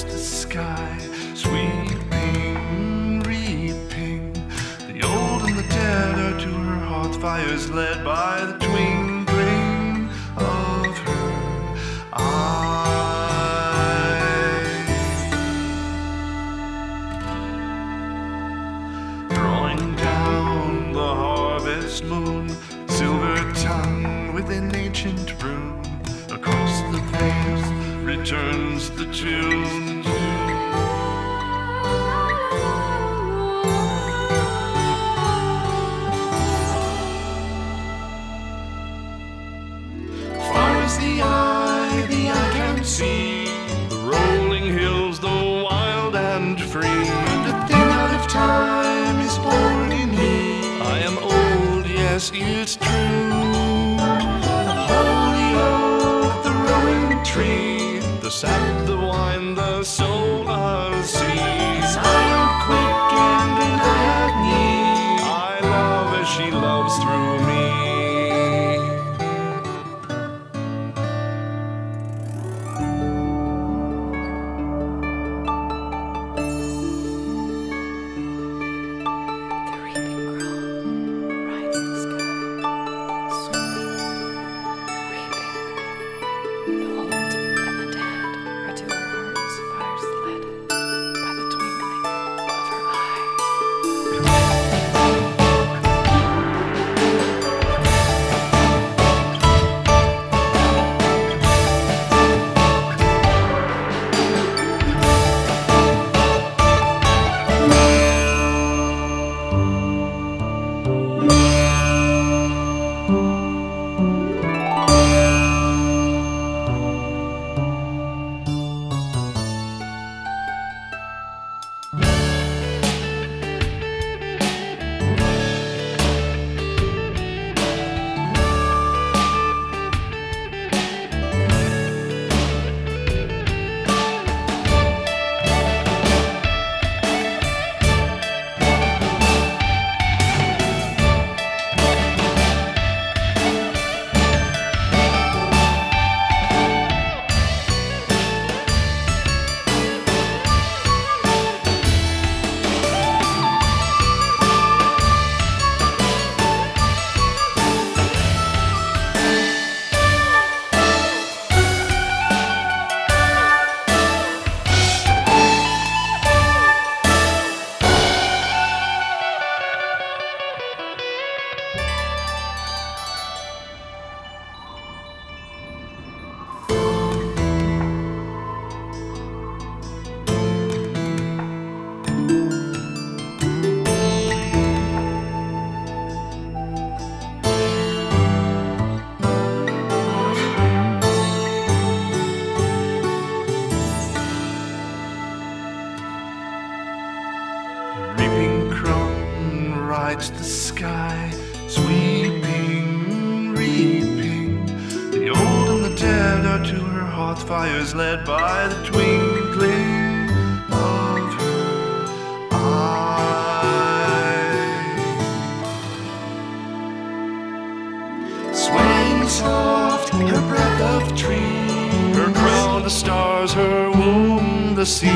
the sky, sweeping, reaping. The old and the dead are to her hearth fires led by the twinkling of her eye. Drawing down the harvest moon, silver tongue within ancient rune, returns the tune. Far as the eye, the eye can see, the rolling hills, though wild and free. And a thing out of time is born in me. I am old, yes, it's true. Reaping crone rides the sky, sweeping, reaping. The old and the dead are to her hearth fires led by the twinkling of her. Swaying soft, her breath of tree, her crown the stars, her womb the sea.